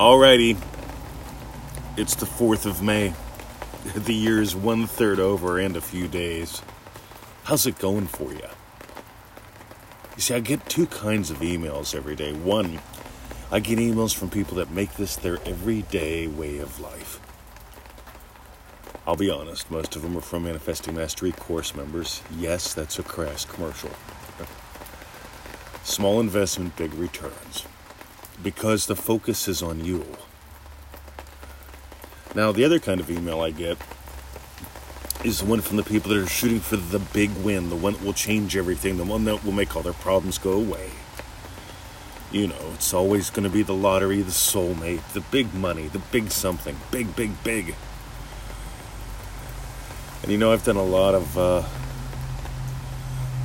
Alrighty, it's the 4th of May. The year's one third over and a few days. How's it going for you? You see, I get two kinds of emails every day. One, I get emails from people that make this their everyday way of life. I'll be honest, most of them are from Manifesting Mastery course members. Yes, that's a crass commercial. Small investment, big returns. Because the focus is on you. Now, the other kind of email I get is the one from the people that are shooting for the big win, the one that will change everything, the one that will make all their problems go away. You know, it's always going to be the lottery, the soulmate, the big money, the big something, big, big, big. And you know, I've done a lot of, uh,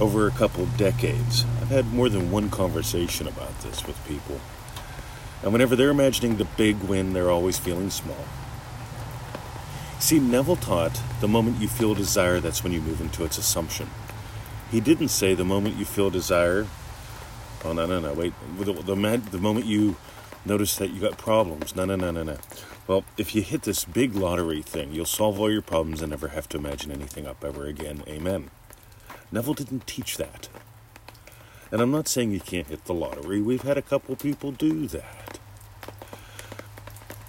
over a couple of decades, I've had more than one conversation about this with people. And whenever they're imagining the big win, they're always feeling small. See, Neville taught the moment you feel desire, that's when you move into its assumption. He didn't say the moment you feel desire, oh, no, no, no, wait, the, the, the moment you notice that you got problems, no, no, no, no, no. Well, if you hit this big lottery thing, you'll solve all your problems and never have to imagine anything up ever again. Amen. Neville didn't teach that. And I'm not saying you can't hit the lottery. We've had a couple people do that.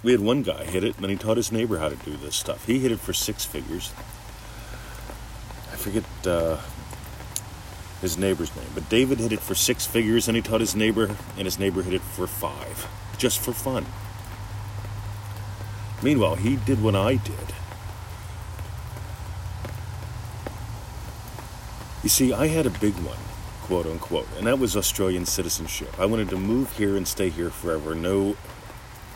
We had one guy hit it, and then he taught his neighbor how to do this stuff. He hit it for six figures. I forget uh, his neighbor's name, but David hit it for six figures, and he taught his neighbor, and his neighbor hit it for five, just for fun. Meanwhile, he did what I did. You see, I had a big one, quote unquote, and that was Australian citizenship. I wanted to move here and stay here forever, no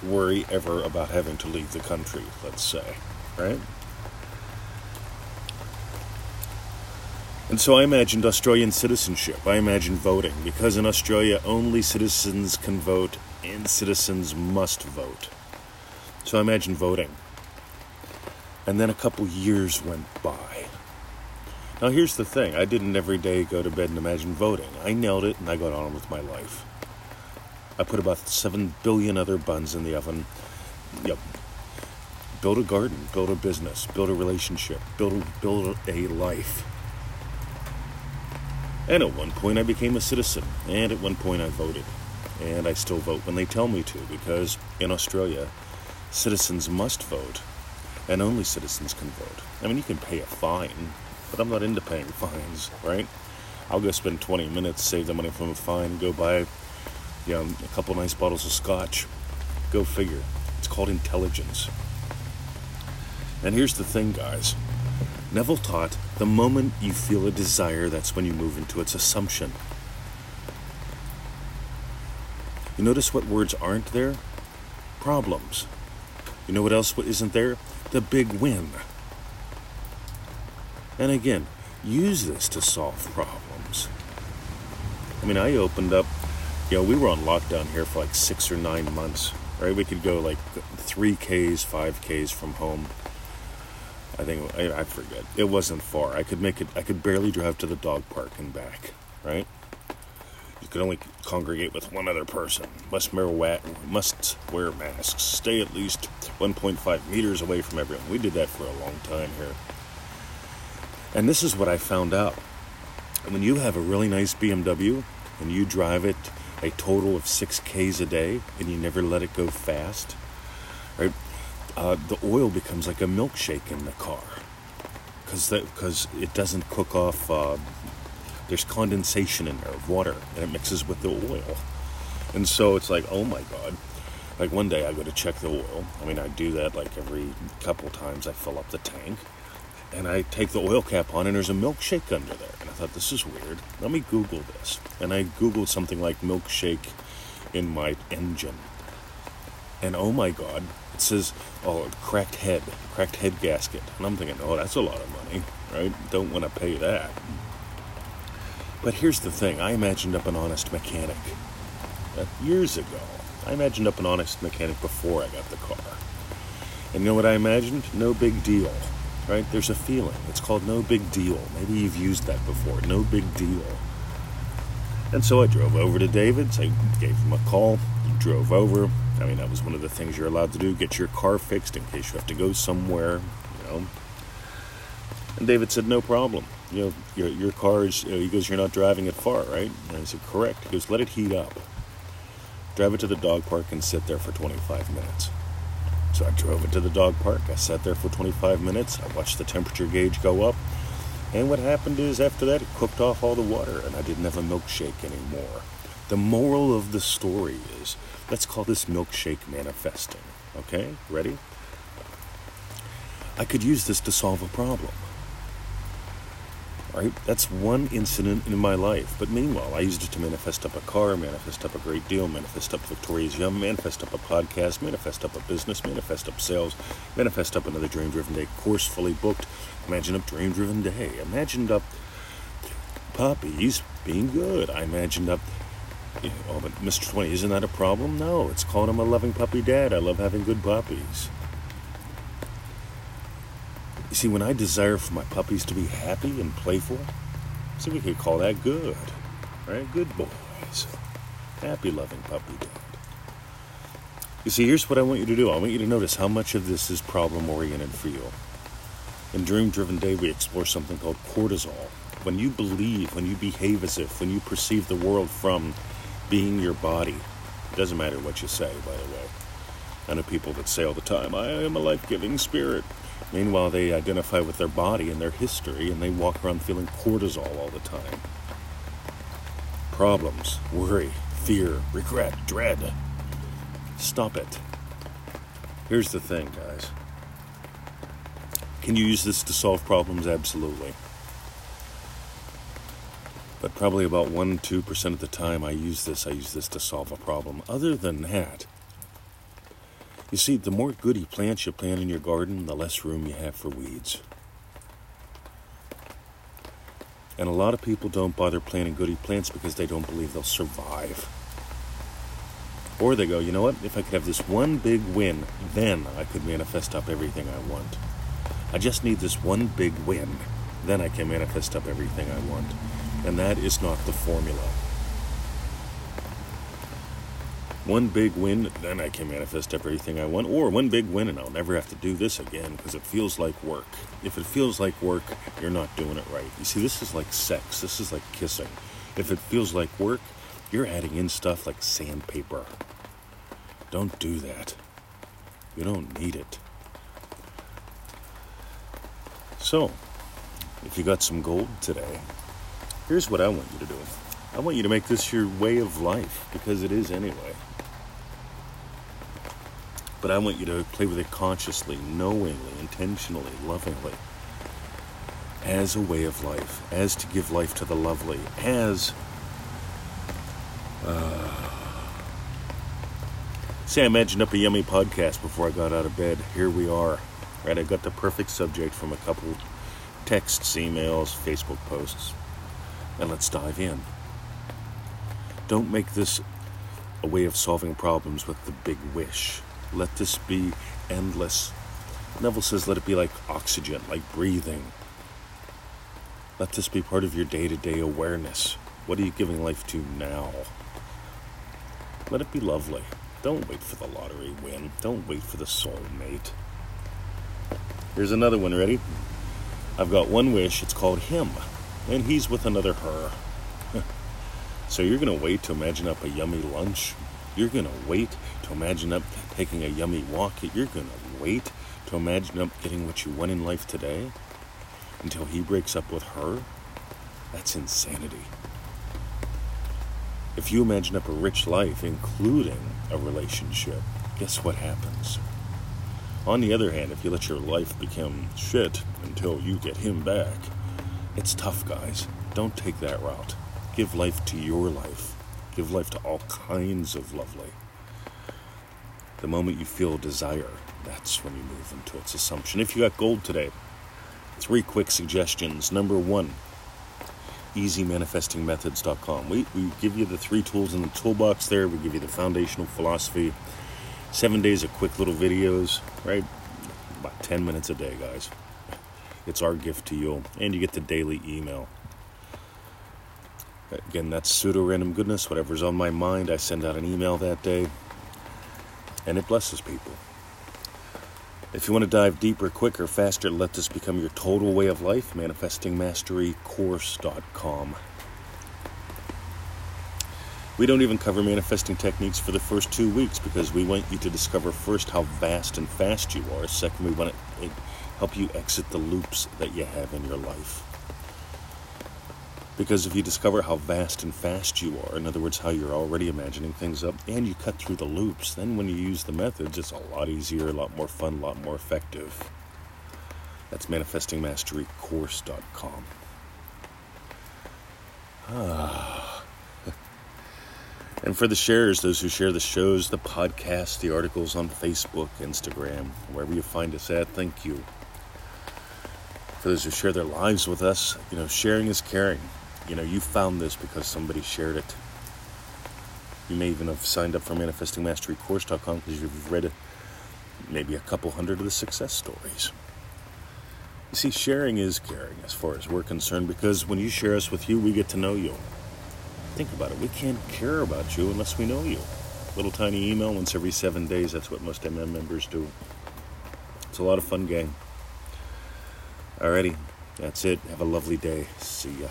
worry ever about having to leave the country, let's say, right? And so I imagined Australian citizenship. I imagined voting, because in Australia only citizens can vote and citizens must vote. So I imagined voting. And then a couple years went by. Now here's the thing I didn't every day go to bed and imagine voting. I nailed it and I got on with my life. I put about seven billion other buns in the oven. Yep. Build a garden, build a business, build a relationship, build build a life. And at one point I became a citizen, and at one point I voted. And I still vote when they tell me to, because in Australia, citizens must vote, and only citizens can vote. I mean, you can pay a fine, but I'm not into paying fines, right? I'll go spend 20 minutes, save the money from a fine, go buy you um, know, a couple nice bottles of scotch. Go figure. It's called intelligence. And here's the thing, guys. Neville taught the moment you feel a desire, that's when you move into its assumption. You notice what words aren't there? Problems. You know what else isn't there? The big win. And again, use this to solve problems. I mean, I opened up you know, we were on lockdown here for like six or nine months, right? We could go like three Ks, five Ks from home. I think I, I, forget. It wasn't far. I could make it. I could barely drive to the dog park and back. Right? You could only congregate with one other person. Must wear must wear masks. Stay at least 1.5 meters away from everyone. We did that for a long time here. And this is what I found out. When you have a really nice BMW and you drive it a total of six Ks a day and you never let it go fast, right? Uh, the oil becomes like a milkshake in the car because because it doesn't cook off. Uh, there's condensation in there of water and it mixes with the oil, and so it's like oh my god. Like one day I go to check the oil. I mean I do that like every couple times. I fill up the tank and I take the oil cap on, and there's a milkshake under there. And I thought, this is weird. Let me Google this. And I Googled something like milkshake in my engine. And oh my God, it says, oh, cracked head, cracked head gasket. And I'm thinking, oh, that's a lot of money, right? Don't want to pay that. But here's the thing I imagined up an honest mechanic. Uh, years ago, I imagined up an honest mechanic before I got the car. And you know what I imagined? No big deal right? There's a feeling. It's called no big deal. Maybe you've used that before. No big deal. And so I drove over to David's. I gave him a call. He drove over. I mean, that was one of the things you're allowed to do get your car fixed in case you have to go somewhere, you know. And David said, no problem. You know, your, your car is, he goes, you're not driving it far, right? And I said, correct. He goes, let it heat up. Drive it to the dog park and sit there for 25 minutes. So I drove it to the dog park. I sat there for 25 minutes. I watched the temperature gauge go up. And what happened is after that, it cooked off all the water and I didn't have a milkshake anymore. The moral of the story is let's call this milkshake manifesting. Okay? Ready? I could use this to solve a problem. Right? That's one incident in my life. But meanwhile, I used it to manifest up a car, manifest up a great deal, manifest up Victoria's Yum, manifest up a podcast, manifest up a business, manifest up sales, manifest up another dream driven day course fully booked, imagine up dream driven day, imagined up puppies being good. I imagined up oh, but Mr. 20, isn't that a problem? No, it's calling him a loving puppy dad. I love having good puppies. You see, when I desire for my puppies to be happy and playful, see, we could call that good, right? Good boys. Happy, loving puppy dad. You see, here's what I want you to do. I want you to notice how much of this is problem oriented for you. In Dream Driven Day, we explore something called cortisol. When you believe, when you behave as if, when you perceive the world from being your body, it doesn't matter what you say, by the way. I know people that say all the time, I am a life giving spirit. Meanwhile, they identify with their body and their history, and they walk around feeling cortisol all the time. Problems, worry, fear, regret, dread. Stop it. Here's the thing, guys. Can you use this to solve problems? Absolutely. But probably about 1 2% of the time I use this, I use this to solve a problem. Other than that, you see, the more goody plants you plant in your garden, the less room you have for weeds. And a lot of people don't bother planting goody plants because they don't believe they'll survive. Or they go, you know what? If I could have this one big win, then I could manifest up everything I want. I just need this one big win, then I can manifest up everything I want. And that is not the formula one big win, then I can manifest everything I want. Or one big win, and I'll never have to do this again because it feels like work. If it feels like work, you're not doing it right. You see, this is like sex, this is like kissing. If it feels like work, you're adding in stuff like sandpaper. Don't do that. You don't need it. So, if you got some gold today, here's what I want you to do. I want you to make this your way of life because it is anyway. But I want you to play with it consciously, knowingly, intentionally, lovingly, as a way of life, as to give life to the lovely, as. Uh, See, I imagined up a yummy podcast before I got out of bed. Here we are. Right, I got the perfect subject from a couple texts, emails, Facebook posts. And let's dive in. Don't make this a way of solving problems with the big wish. Let this be endless. Neville says, let it be like oxygen, like breathing. Let this be part of your day to day awareness. What are you giving life to now? Let it be lovely. Don't wait for the lottery win. Don't wait for the soulmate. Here's another one. Ready? I've got one wish. It's called him, and he's with another her. so you're gonna wait to imagine up a yummy lunch you're going to wait to imagine up taking a yummy walk. You're going to wait to imagine up getting what you want in life today until he breaks up with her. That's insanity. If you imagine up a rich life, including a relationship, guess what happens? On the other hand, if you let your life become shit until you get him back, it's tough, guys. Don't take that route. Give life to your life. Give life to all kinds of lovely. The moment you feel desire, that's when you move into its assumption. If you got gold today, three quick suggestions. Number one, easymanifestingmethods.com. We, we give you the three tools in the toolbox there. We give you the foundational philosophy, seven days of quick little videos, right? About 10 minutes a day, guys. It's our gift to you. And you get the daily email. Again, that's pseudo random goodness. Whatever's on my mind, I send out an email that day. and it blesses people. If you want to dive deeper, quicker, faster, let this become your total way of life, manifestingmasterycourse.com. We don't even cover manifesting techniques for the first two weeks because we want you to discover first how vast and fast you are. Second, we want to eh, help you exit the loops that you have in your life. Because if you discover how vast and fast you are, in other words, how you're already imagining things up, and you cut through the loops, then when you use the methods, it's a lot easier, a lot more fun, a lot more effective. That's manifestingmasterycourse.com. Ah. and for the sharers, those who share the shows, the podcasts, the articles on Facebook, Instagram, wherever you find us at, thank you. For those who share their lives with us, you know, sharing is caring. You know, you found this because somebody shared it. You may even have signed up for manifestingmasterycourse.com because you've read maybe a couple hundred of the success stories. You see, sharing is caring as far as we're concerned because when you share us with you, we get to know you. Think about it. We can't care about you unless we know you. Little tiny email once every seven days. That's what most MM members do. It's a lot of fun, gang. Alrighty, that's it. Have a lovely day. See ya.